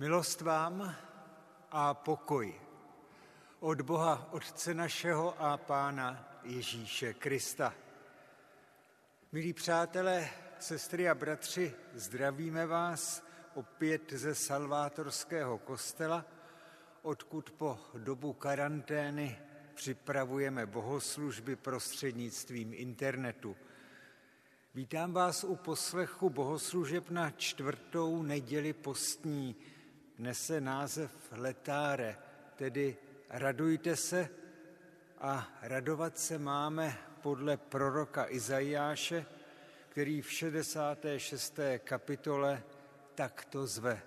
Milost vám a pokoj od Boha Otce našeho a Pána Ježíše Krista. Milí přátelé, sestry a bratři, zdravíme vás opět ze Salvátorského kostela, odkud po dobu karantény připravujeme bohoslužby prostřednictvím internetu. Vítám vás u poslechu bohoslužeb na čtvrtou neděli postní, nese název Letáre, tedy radujte se a radovat se máme podle proroka Izajáše, který v 66. kapitole takto zve.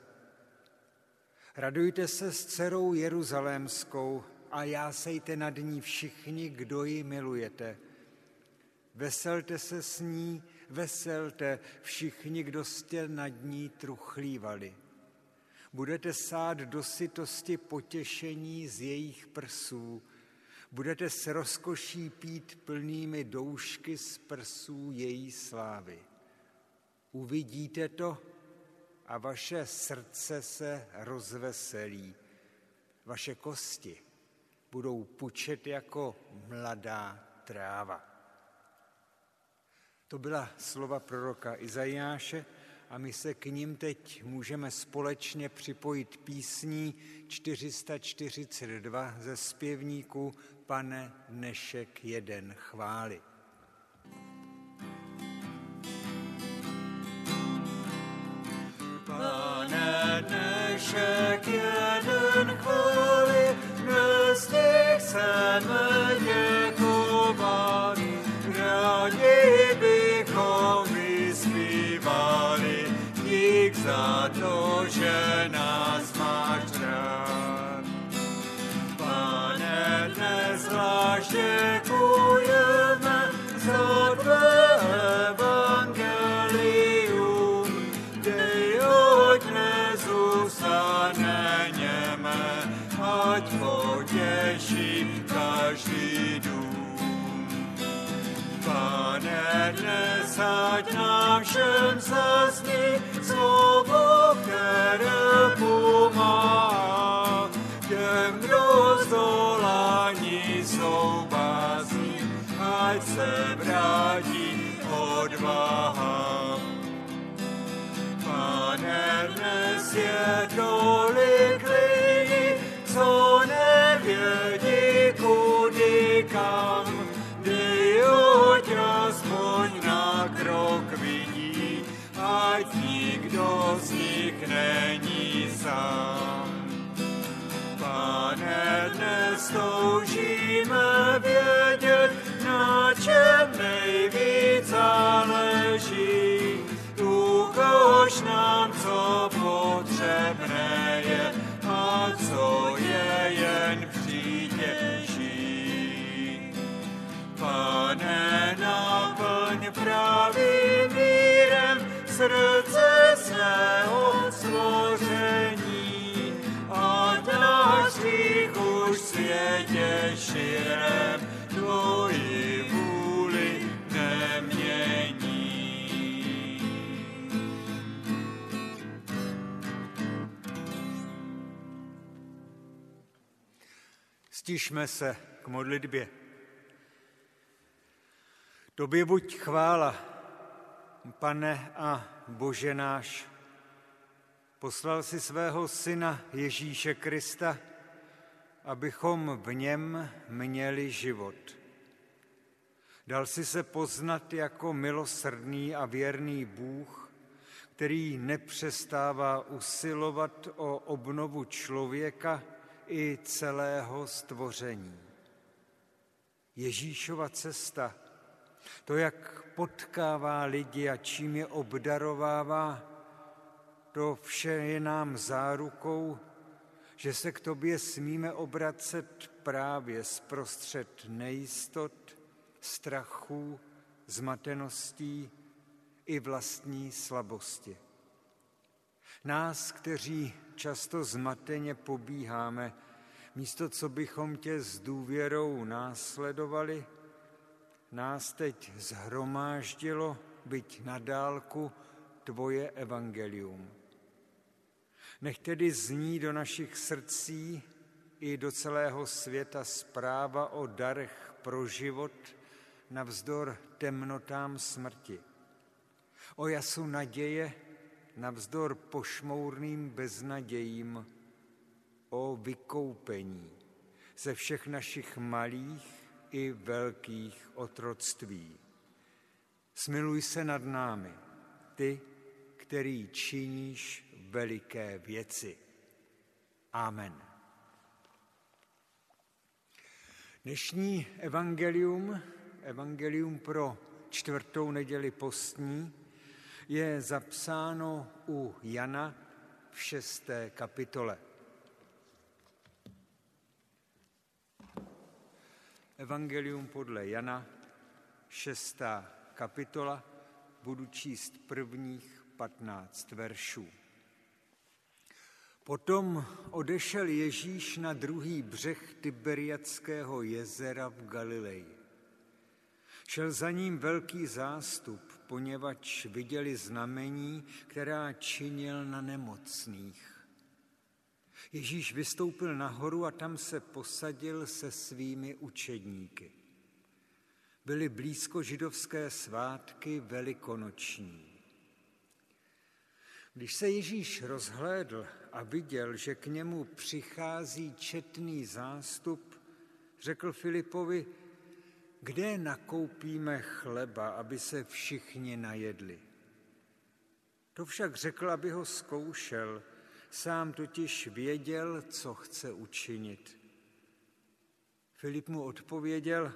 Radujte se s dcerou Jeruzalémskou a jásejte nad ní všichni, kdo ji milujete. Veselte se s ní, veselte všichni, kdo jste nad ní truchlívali. Budete sát do sytosti potěšení z jejich prsů. Budete s rozkoší pít plnými doušky z prsů její slávy. Uvidíte to a vaše srdce se rozveselí. Vaše kosti budou pučet jako mladá tráva. To byla slova proroka Izajáše, a my se k ním teď můžeme společně připojit písní 442 ze zpěvníku Pane dnešek jeden chvály. Pane dnešek jeden chvály, dnes těch chceme děkovat, rádi za to, že nás máš rád. Pane, dnes zvlášť Stišme se k modlitbě. Tobě buď chvála, pane a Bože náš, poslal si svého syna Ježíše Krista, abychom v něm měli život. Dal si se poznat jako milosrdný a věrný Bůh, který nepřestává usilovat o obnovu člověka i celého stvoření. Ježíšova cesta, to, jak potkává lidi a čím je obdarovává, to vše je nám zárukou, že se k tobě smíme obracet právě zprostřed nejistot, strachů, zmateností i vlastní slabosti. Nás, kteří často zmateně pobíháme, místo co bychom tě s důvěrou následovali, nás teď zhromáždilo, byť na dálku, tvoje evangelium. Nech tedy zní do našich srdcí i do celého světa zpráva o darech pro život navzdor temnotám smrti. O jasu naděje navzdor pošmourným beznadějím, o vykoupení ze všech našich malých i velkých otroctví. Smiluj se nad námi, ty, který činíš veliké věci. Amen. Dnešní evangelium, evangelium pro čtvrtou neděli postní, je zapsáno u Jana v šesté kapitole. Evangelium podle Jana, šestá kapitola, budu číst prvních patnáct veršů. Potom odešel Ježíš na druhý břeh Tiberiackého jezera v Galileji. Šel za ním velký zástup, poněvadž viděli znamení, která činil na nemocných. Ježíš vystoupil nahoru a tam se posadil se svými učedníky. Byly blízko židovské svátky velikonoční. Když se Ježíš rozhlédl a viděl, že k němu přichází četný zástup, řekl Filipovi, kde nakoupíme chleba, aby se všichni najedli. To však řekl, aby ho zkoušel, sám totiž věděl, co chce učinit. Filip mu odpověděl,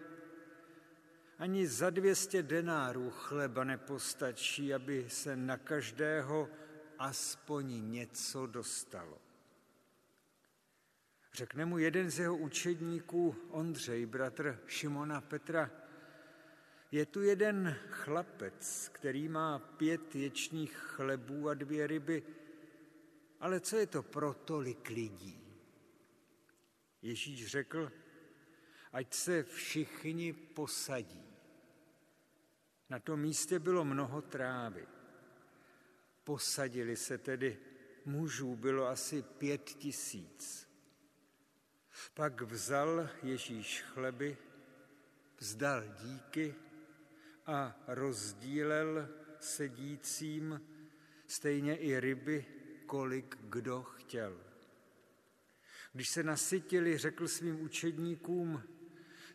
ani za dvěstě denárů chleba nepostačí, aby se na každého aspoň něco dostalo. Řekne mu jeden z jeho učedníků, Ondřej, bratr Šimona Petra, je tu jeden chlapec, který má pět ječních chlebů a dvě ryby, ale co je to pro tolik lidí? Ježíš řekl, ať se všichni posadí. Na tom místě bylo mnoho trávy. Posadili se tedy mužů, bylo asi pět tisíc. Pak vzal Ježíš chleby, vzdal díky a rozdílel sedícím stejně i ryby, kolik kdo chtěl. Když se nasytili, řekl svým učedníkům,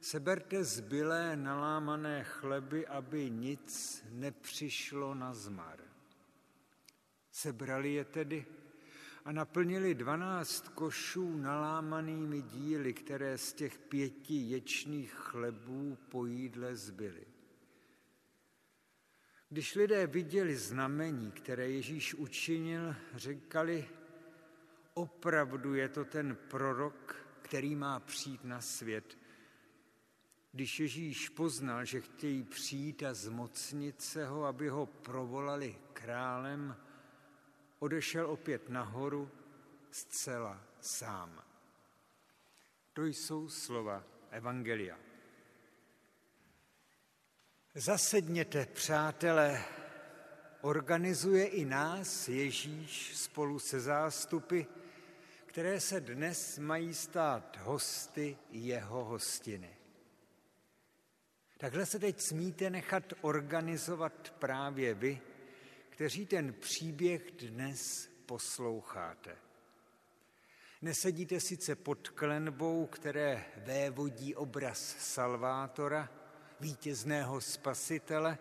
seberte zbylé nalámané chleby, aby nic nepřišlo na zmar. Sebrali je tedy a naplnili dvanáct košů nalámanými díly, které z těch pěti ječných chlebů po jídle zbyly. Když lidé viděli znamení, které Ježíš učinil, říkali, opravdu je to ten prorok, který má přijít na svět. Když Ježíš poznal, že chtějí přijít a zmocnit se ho, aby ho provolali králem, odešel opět nahoru zcela sám. To jsou slova Evangelia. Zasedněte, přátelé, organizuje i nás Ježíš spolu se zástupy, které se dnes mají stát hosty jeho hostiny. Takhle se teď smíte nechat organizovat právě vy, kteří ten příběh dnes posloucháte. Nesedíte sice pod klenbou, které vévodí obraz Salvátora, vítězného spasitele,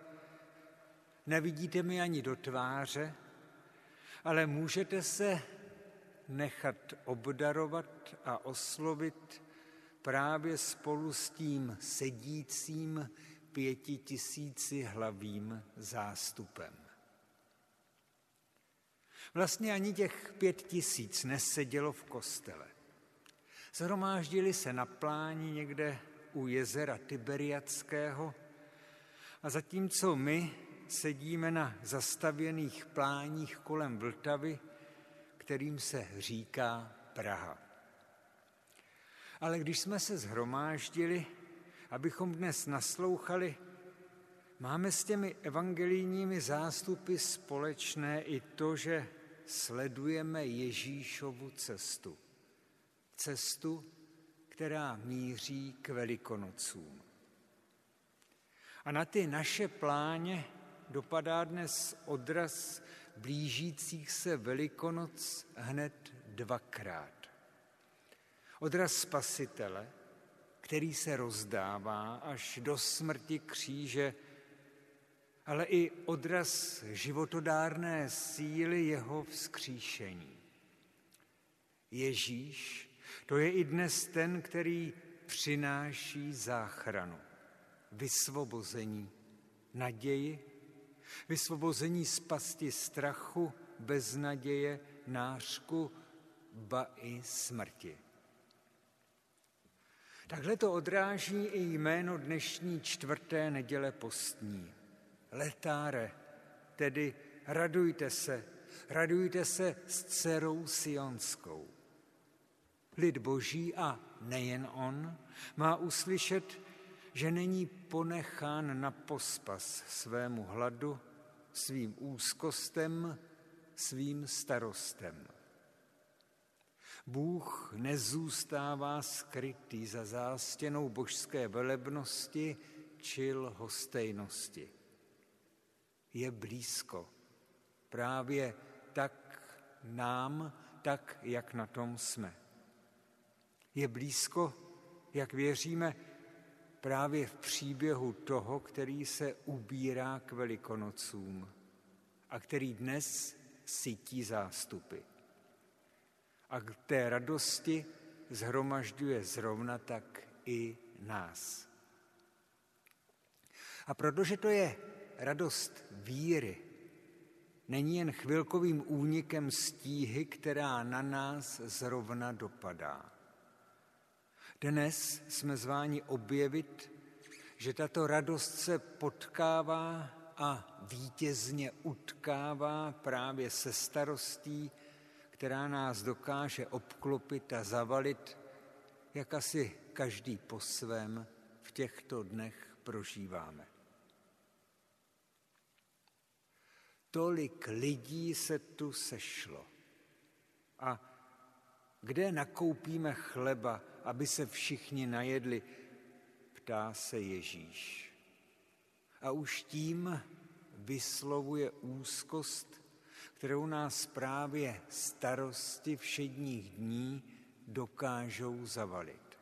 nevidíte mi ani do tváře, ale můžete se nechat obdarovat a oslovit právě spolu s tím sedícím pětitisíci hlavým zástupem. Vlastně ani těch pět tisíc nesedělo v kostele. Zhromáždili se na pláni někde u jezera Tiberiackého a zatímco my sedíme na zastavěných pláních kolem Vltavy, kterým se říká Praha. Ale když jsme se zhromáždili, abychom dnes naslouchali, máme s těmi evangelijními zástupy společné i to, že sledujeme Ježíšovu cestu. Cestu, která míří k Velikonocům. A na ty naše pláně dopadá dnes odraz blížících se Velikonoc hned dvakrát. Odraz Spasitele, který se rozdává až do smrti kříže, ale i odraz životodárné síly jeho vzkříšení. Ježíš, to je i dnes ten, který přináší záchranu, vysvobození, naději, vysvobození z pasti strachu, beznaděje, nářku, ba i smrti. Takhle to odráží i jméno dnešní čtvrté neděle postní. Letáre, tedy radujte se, radujte se s dcerou Sionskou. Lid boží a nejen on má uslyšet, že není ponechán na pospas svému hladu, svým úzkostem, svým starostem. Bůh nezůstává skrytý za zástěnou božské velebnosti či lhostejnosti. Je blízko. Právě tak nám, tak jak na tom jsme. Je blízko, jak věříme, právě v příběhu toho, který se ubírá k velikonocům a který dnes sytí zástupy a k té radosti zhromažďuje zrovna tak i nás. A protože to je radost víry, není jen chvilkovým únikem stíhy, která na nás zrovna dopadá. Dnes jsme zváni objevit, že tato radost se potkává a vítězně utkává právě se starostí, která nás dokáže obklopit a zavalit, jak asi každý po svém v těchto dnech prožíváme. Tolik lidí se tu sešlo. A kde nakoupíme chleba, aby se všichni najedli, ptá se Ježíš. A už tím vyslovuje úzkost kterou nás právě starosti všedních dní dokážou zavalit.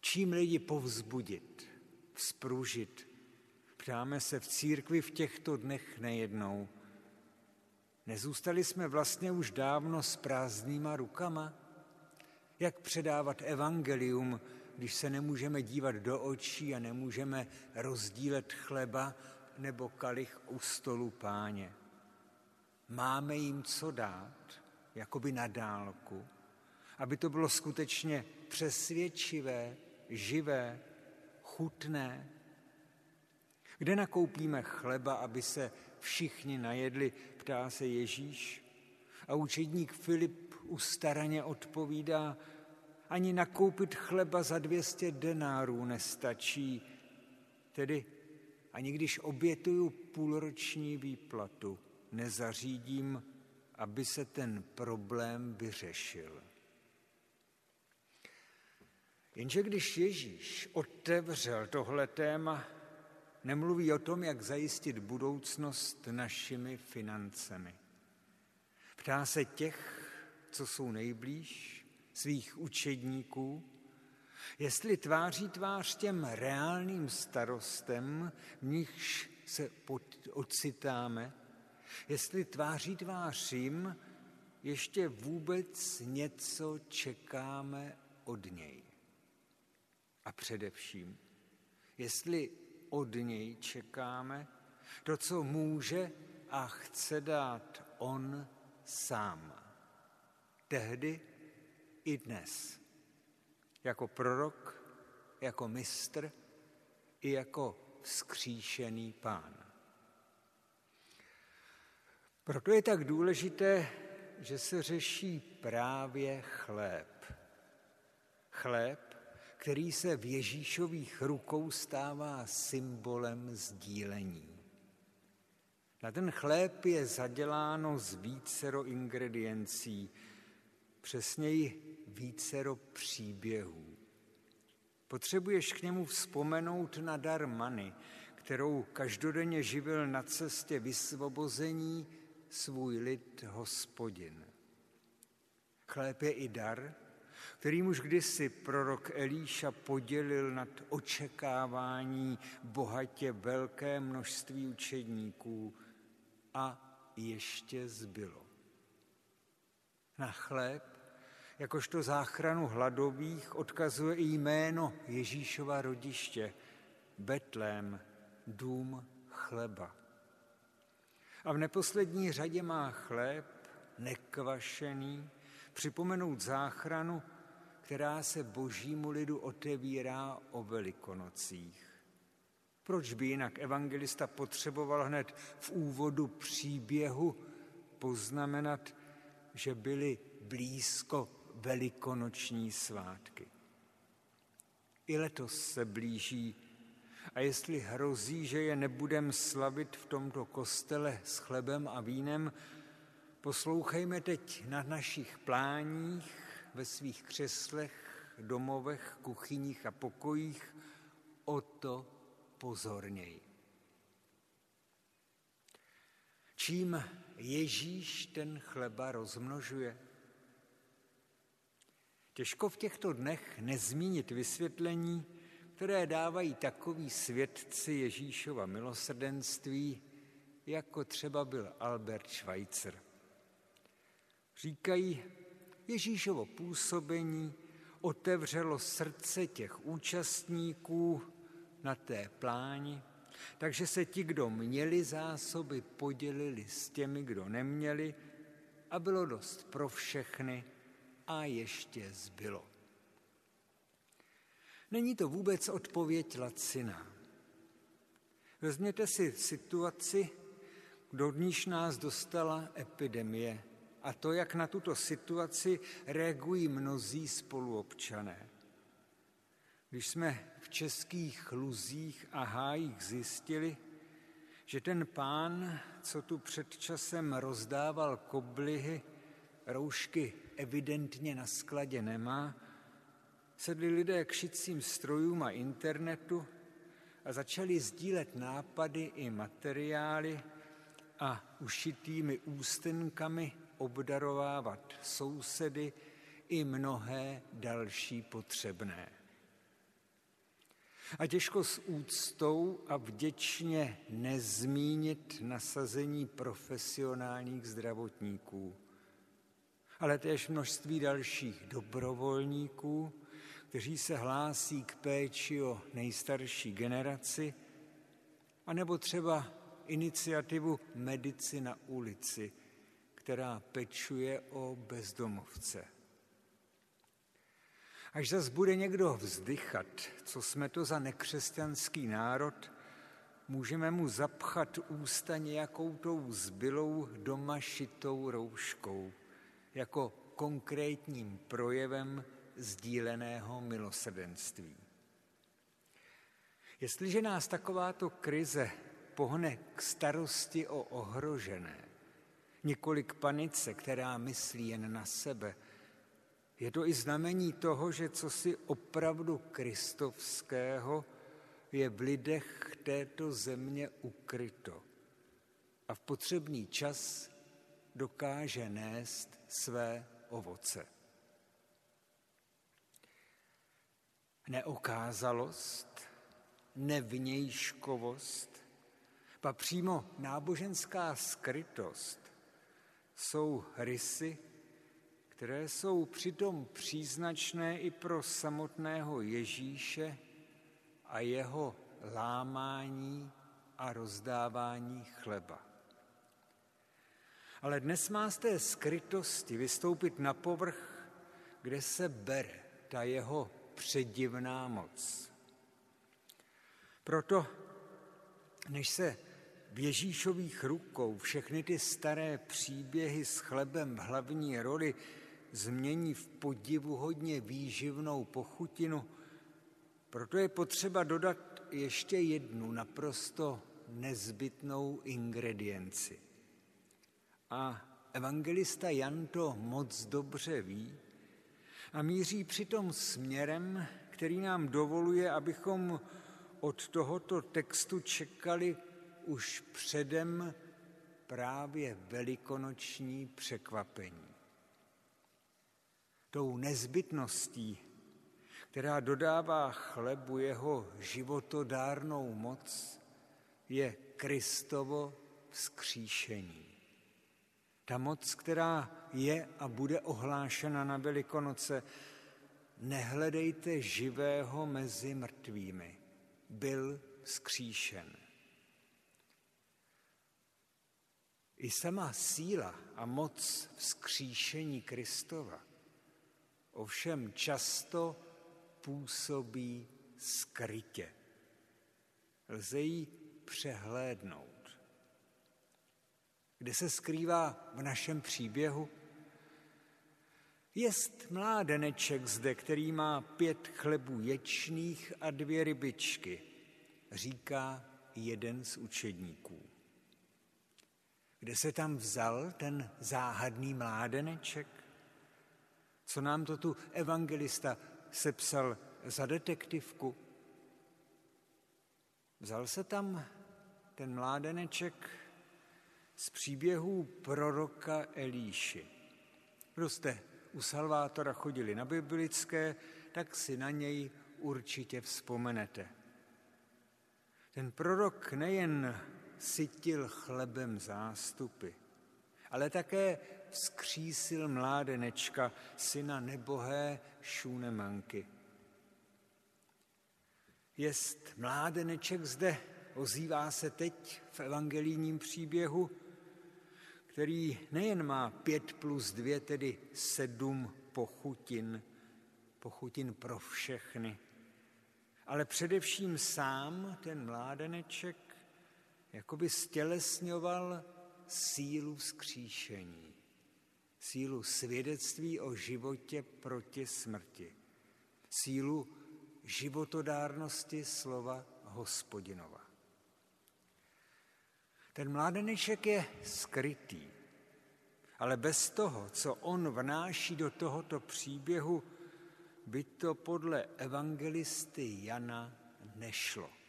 Čím lidi povzbudit, vzpružit, ptáme se v církvi v těchto dnech nejednou. Nezůstali jsme vlastně už dávno s prázdnýma rukama? Jak předávat evangelium, když se nemůžeme dívat do očí a nemůžeme rozdílet chleba nebo kalich u stolu páně? máme jim co dát, jakoby na dálku, aby to bylo skutečně přesvědčivé, živé, chutné. Kde nakoupíme chleba, aby se všichni najedli, ptá se Ježíš. A učedník Filip ustaraně odpovídá, ani nakoupit chleba za 200 denárů nestačí, tedy ani když obětuju půlroční výplatu nezařídím, aby se ten problém vyřešil. Jenže když Ježíš otevřel tohle téma, nemluví o tom, jak zajistit budoucnost našimi financemi. Ptá se těch, co jsou nejblíž, svých učedníků, jestli tváří tvář těm reálným starostem, v nichž se ocitáme, jestli tváří tvář jim ještě vůbec něco čekáme od něj. A především, jestli od něj čekáme to, co může a chce dát on sám. Tehdy i dnes. Jako prorok, jako mistr i jako vzkříšený pán. Proto je tak důležité, že se řeší právě chléb. Chléb, který se v Ježíšových rukou stává symbolem sdílení. Na ten chléb je zaděláno z vícero ingrediencí, přesněji vícero příběhů. Potřebuješ k němu vzpomenout na dar many, kterou každodenně živil na cestě vysvobození svůj lid hospodin. Chléb je i dar, kterým už kdysi prorok Elíša podělil nad očekávání bohatě velké množství učedníků a ještě zbylo. Na chléb, jakožto záchranu hladových, odkazuje i jméno Ježíšova rodiště, Betlém, dům chleba. A v neposlední řadě má chléb, nekvašený, připomenout záchranu, která se božímu lidu otevírá o velikonocích. Proč by jinak evangelista potřeboval hned v úvodu příběhu poznamenat, že byly blízko velikonoční svátky? I letos se blíží a jestli hrozí, že je nebudem slavit v tomto kostele s chlebem a vínem, poslouchejme teď na našich pláních, ve svých křeslech, domovech, kuchyních a pokojích o to pozorněji. Čím Ježíš ten chleba rozmnožuje? Těžko v těchto dnech nezmínit vysvětlení, které dávají takový svědci Ježíšova milosrdenství, jako třeba byl Albert Schweitzer. Říkají, Ježíšovo působení otevřelo srdce těch účastníků na té pláni, takže se ti, kdo měli zásoby, podělili s těmi, kdo neměli a bylo dost pro všechny a ještě zbylo. Není to vůbec odpověď laciná. Vezměte si situaci, do níž nás dostala epidemie a to, jak na tuto situaci reagují mnozí spoluobčané. Když jsme v českých luzích a hájích zjistili, že ten pán, co tu před časem rozdával koblihy, roušky evidentně na skladě nemá, sedli lidé k šicím strojům a internetu a začali sdílet nápady i materiály a ušitými ústenkami obdarovávat sousedy i mnohé další potřebné. A těžko s úctou a vděčně nezmínit nasazení profesionálních zdravotníků, ale též množství dalších dobrovolníků, kteří se hlásí k péči o nejstarší generaci, anebo třeba iniciativu Medici na ulici, která pečuje o bezdomovce. Až zas bude někdo vzdychat, co jsme to za nekřesťanský národ, můžeme mu zapchat ústa nějakou tou zbylou doma šitou rouškou, jako konkrétním projevem sdíleného milosrdenství. Jestliže nás takováto krize pohne k starosti o ohrožené, několik panice, která myslí jen na sebe, je to i znamení toho, že co si opravdu kristovského je v lidech této země ukryto a v potřebný čas dokáže nést své ovoce. Neokázalost, nevnějškovost, pa přímo náboženská skrytost jsou rysy, které jsou přitom příznačné i pro samotného Ježíše a jeho lámání a rozdávání chleba. Ale dnes má z té skrytosti vystoupit na povrch, kde se bere ta jeho předivná moc. Proto, než se v Ježíšových rukou všechny ty staré příběhy s chlebem v hlavní roli změní v podivuhodně výživnou pochutinu, proto je potřeba dodat ještě jednu naprosto nezbytnou ingredienci. A evangelista Jan to moc dobře ví a míří přitom směrem, který nám dovoluje, abychom od tohoto textu čekali už předem právě velikonoční překvapení. Tou nezbytností, která dodává chlebu jeho životodárnou moc, je Kristovo vzkříšení. Ta moc, která je a bude ohlášena na Velikonoce, nehledejte živého mezi mrtvými, byl vzkříšen. I sama síla a moc vzkříšení Kristova ovšem často působí skrytě. Lze ji přehlédnout. Kde se skrývá v našem příběhu? Jest mládeneček zde, který má pět chlebů ječných a dvě rybičky, říká jeden z učedníků. Kde se tam vzal ten záhadný mládeneček? Co nám to tu evangelista sepsal za detektivku? Vzal se tam ten mládeneček z příběhů proroka Elíši. Kdo jste u Salvátora chodili na biblické, tak si na něj určitě vzpomenete. Ten prorok nejen sytil chlebem zástupy, ale také vzkřísil mládenečka, syna nebohé Šúnemanky. Jest mládeneček zde, ozývá se teď v evangelijním příběhu, který nejen má pět plus dvě, tedy sedm pochutin, pochutin pro všechny, ale především sám ten mládeneček jakoby stělesňoval sílu vzkříšení, sílu svědectví o životě proti smrti, sílu životodárnosti slova hospodinova. Ten mládeneček je skrytý, ale bez toho, co on vnáší do tohoto příběhu, by to podle evangelisty Jana nešlo.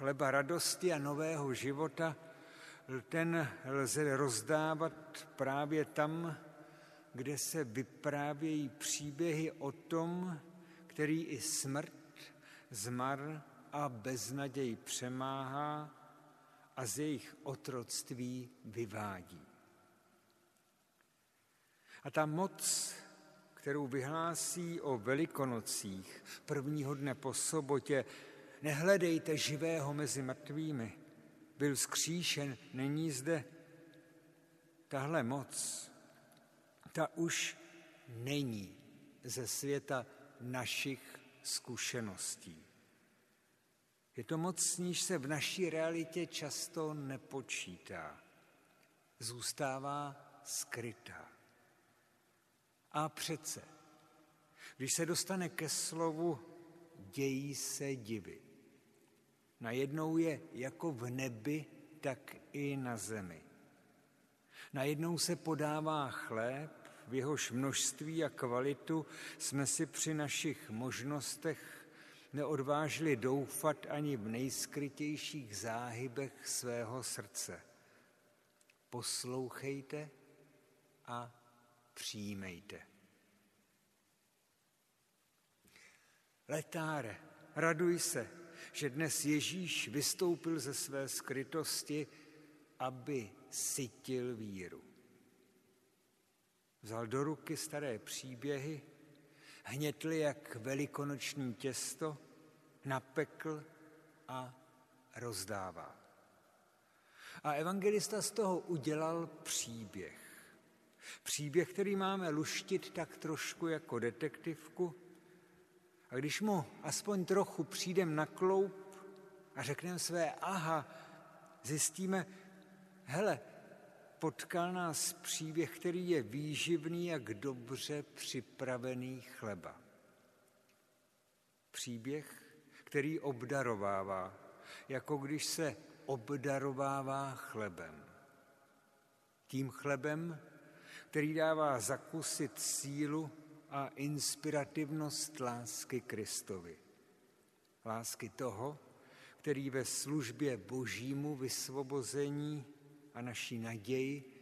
Chleba radosti a nového života, ten lze rozdávat právě tam, kde se vyprávějí příběhy o tom, který i smrt, zmar a beznaděj přemáhá a z jejich otroctví vyvádí. A ta moc, kterou vyhlásí o velikonocích prvního dne po sobotě, nehledejte živého mezi mrtvými, byl skříšen, není zde. Tahle moc, ta už není ze světa našich zkušeností. Je to moc, níž se v naší realitě často nepočítá. Zůstává skrytá. A přece, když se dostane ke slovu, dějí se divy. Najednou je jako v nebi, tak i na zemi. Najednou se podává chléb, v jehož množství a kvalitu jsme si při našich možnostech neodvážili doufat ani v nejskrytějších záhybech svého srdce. Poslouchejte a přijímejte. Letáre, raduj se, že dnes Ježíš vystoupil ze své skrytosti, aby sytil víru. Vzal do ruky staré příběhy, hnětli jak velikonoční těsto, napekl a rozdává. A evangelista z toho udělal příběh. Příběh, který máme luštit tak trošku jako detektivku. A když mu aspoň trochu přijdem na kloup a řekneme své aha, zjistíme, hele, potkal nás příběh, který je výživný jak dobře připravený chleba. Příběh, který obdarovává, jako když se obdarovává chlebem. Tím chlebem, který dává zakusit sílu a inspirativnost lásky Kristovi. Lásky toho, který ve službě božímu vysvobození a naší naději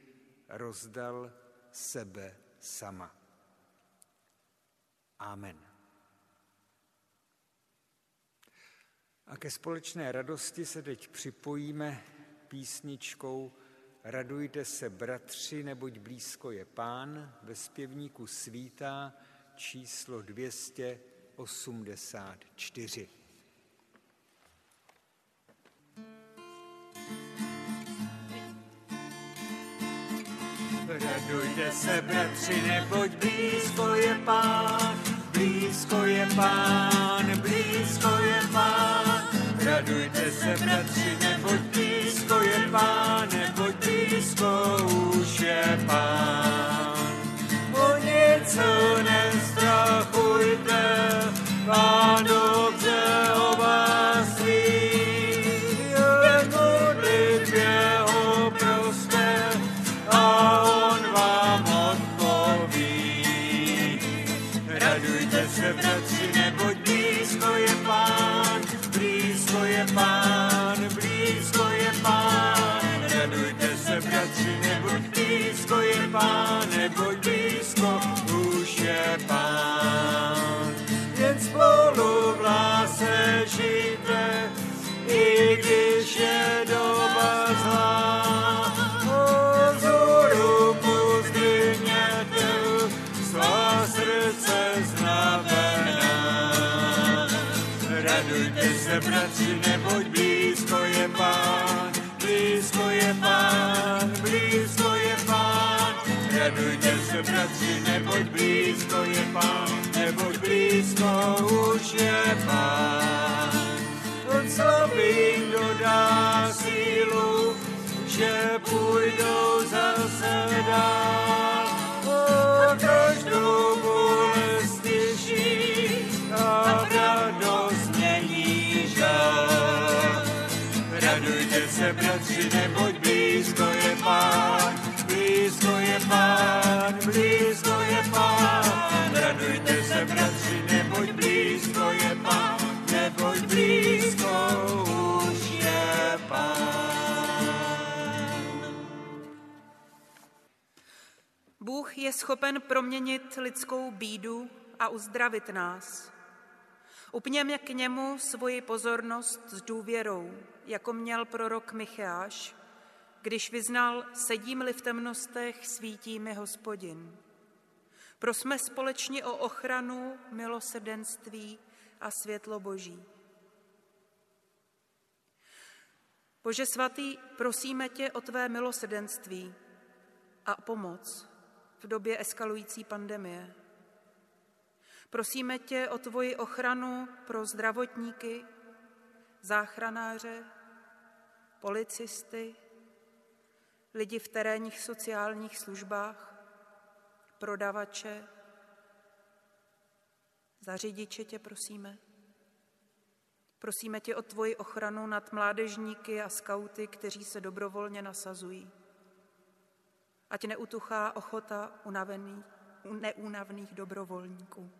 rozdal sebe sama. Amen. A ke společné radosti se teď připojíme písničkou Radujte se, bratři, neboť blízko je pán, ve zpěvníku svítá číslo 284. Radujte se, bratři, neboť blízko je pán, blízko je pán, blízko je pán. Radujte se, bratři, neboť blízko je pán, neboť blízko už je pán. O něco nestrachujte, pán dobře o vás ví. Jen modlitbě ho proste a on vám odpoví. Radujte se, bratři, Se, bratři, neboť blízko je pán, blízko je pán, blízko je pán. Radujte se, bratři, neboť blízko je pán, neboť blízko už je pán. Bůh je schopen proměnit lidskou bídu a uzdravit nás. Upněme k němu svoji pozornost s důvěrou, jako měl prorok Micheáš, když vyznal, sedím-li v temnostech, svítí mi hospodin. Prosme společně o ochranu, milosrdenství a světlo Boží. Bože svatý, prosíme tě o tvé milosrdenství a pomoc v době eskalující pandemie. Prosíme tě o tvoji ochranu pro zdravotníky, záchranáře, policisty, lidi v terénních sociálních službách, prodavače, za řidiče tě prosíme. Prosíme tě o tvoji ochranu nad mládežníky a skauty, kteří se dobrovolně nasazují. Ať neutuchá ochota unavených, neúnavných dobrovolníků.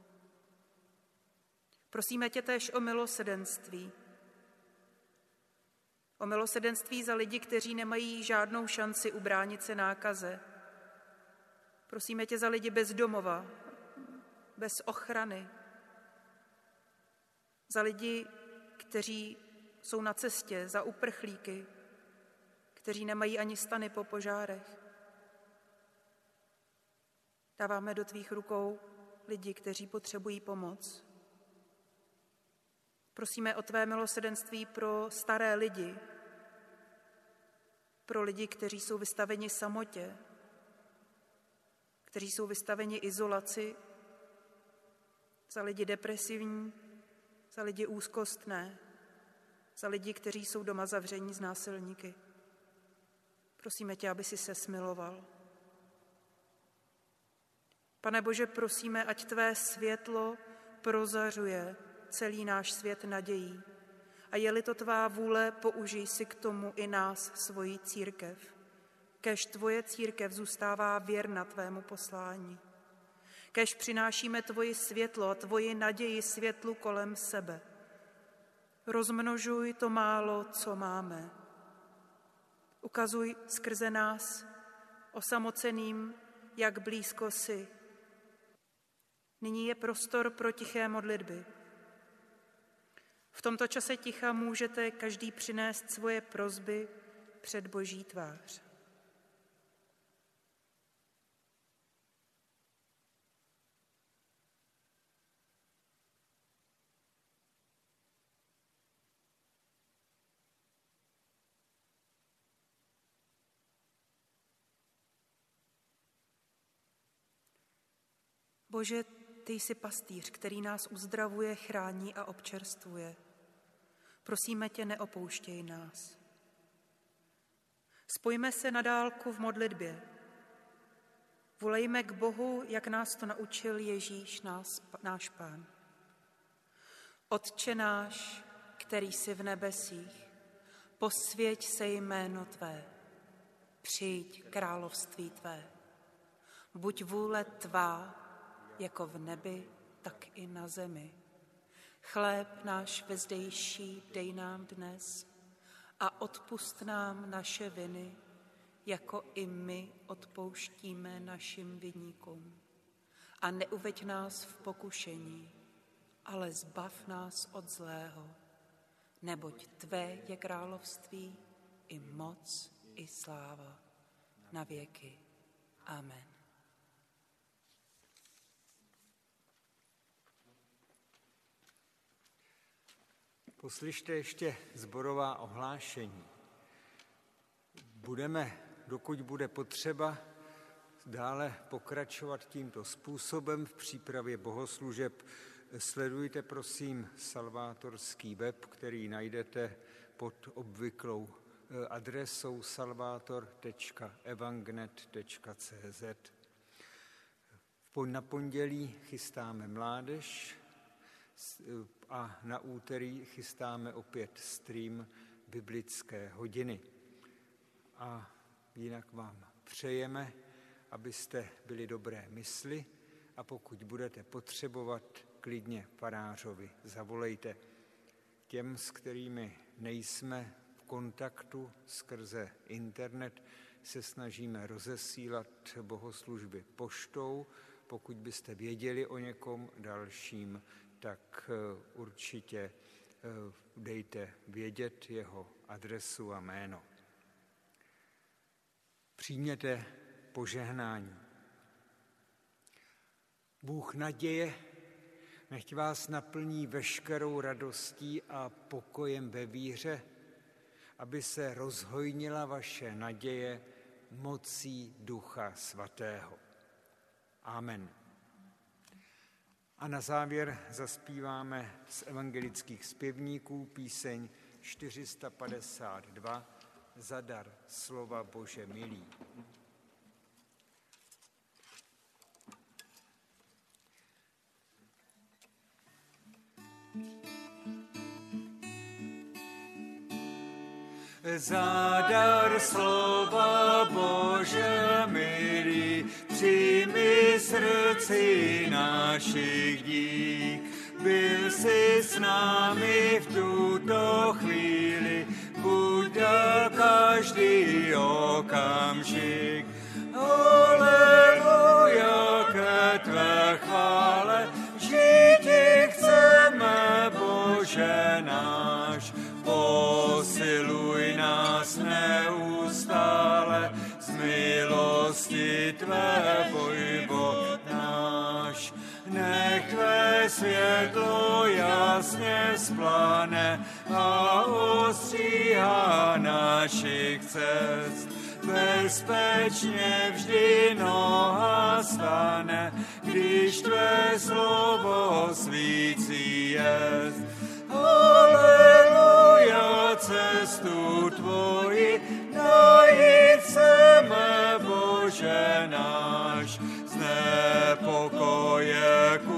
Prosíme tě též o milosedenství. O milosedenství za lidi, kteří nemají žádnou šanci ubránit se nákaze. Prosíme tě za lidi bez domova, bez ochrany. Za lidi, kteří jsou na cestě, za uprchlíky, kteří nemají ani stany po požárech. Dáváme do tvých rukou lidi, kteří potřebují pomoc. Prosíme o tvé milosedenství pro staré lidi, pro lidi, kteří jsou vystaveni samotě, kteří jsou vystaveni izolaci, za lidi depresivní, za lidi úzkostné, za lidi, kteří jsou doma zavření z násilníky. Prosíme tě, aby si se smiloval. Pane Bože, prosíme, ať tvé světlo prozařuje celý náš svět nadějí A je-li to tvá vůle, použij si k tomu i nás, svoji církev. Kež tvoje církev zůstává věrna tvému poslání. Kež přinášíme tvoji světlo a tvoji naději světlu kolem sebe. Rozmnožuj to málo, co máme. Ukazuj skrze nás osamoceným, jak blízko si. Nyní je prostor pro tiché modlitby. V tomto čase ticha můžete každý přinést svoje prozby před Boží tvář. Bože, ty jsi pastýř, který nás uzdravuje, chrání a občerstvuje. Prosíme tě, neopouštěj nás. Spojme se na dálku v modlitbě. Volejme k Bohu, jak nás to naučil Ježíš, nás, náš Pán. Otče náš, který jsi v nebesích, posvěť se jméno Tvé, přijď království Tvé, buď vůle Tvá, jako v nebi, tak i na zemi. Chléb náš vezdejší dej nám dnes a odpust nám naše viny, jako i my odpouštíme našim vinníkům. A neuveď nás v pokušení, ale zbav nás od zlého, neboť Tvé je království i moc, i sláva na věky. Amen. Poslyšte ještě zborová ohlášení. Budeme, dokud bude potřeba, dále pokračovat tímto způsobem v přípravě bohoslužeb. Sledujte prosím salvátorský web, který najdete pod obvyklou eh, adresou salvator.evangnet.cz. Na pondělí chystáme mládež, a na úterý chystáme opět stream biblické hodiny. A jinak vám přejeme, abyste byli dobré mysli a pokud budete potřebovat, klidně farářovi zavolejte. Těm, s kterými nejsme v kontaktu skrze internet, se snažíme rozesílat bohoslužby poštou. Pokud byste věděli o někom dalším, tak eh, určitě eh, dejte vědět jeho adresu a jméno. Přijměte požehnání. Bůh naděje, nechť vás naplní veškerou radostí a pokojem ve víře, aby se rozhojnila vaše naděje mocí Ducha Svatého. Amen. A na závěr zaspíváme z evangelických zpěvníků píseň 452 Zadar slova Bože milý. Zadar slova Bože milý, přijmi srdci našich dík. Byl jsi s námi v tuto chvíli, buď každý okamžik. Aleluja ke tvé Tvé vojvo náš. Nech Tvé světlo jasně spláne a ostříhá našich cest. Bezpečně vždy noha stane, když Tvé slovo svící jest. Aleluja, cestu Tvoji najít chceme, Bože náš, z nepokoje ku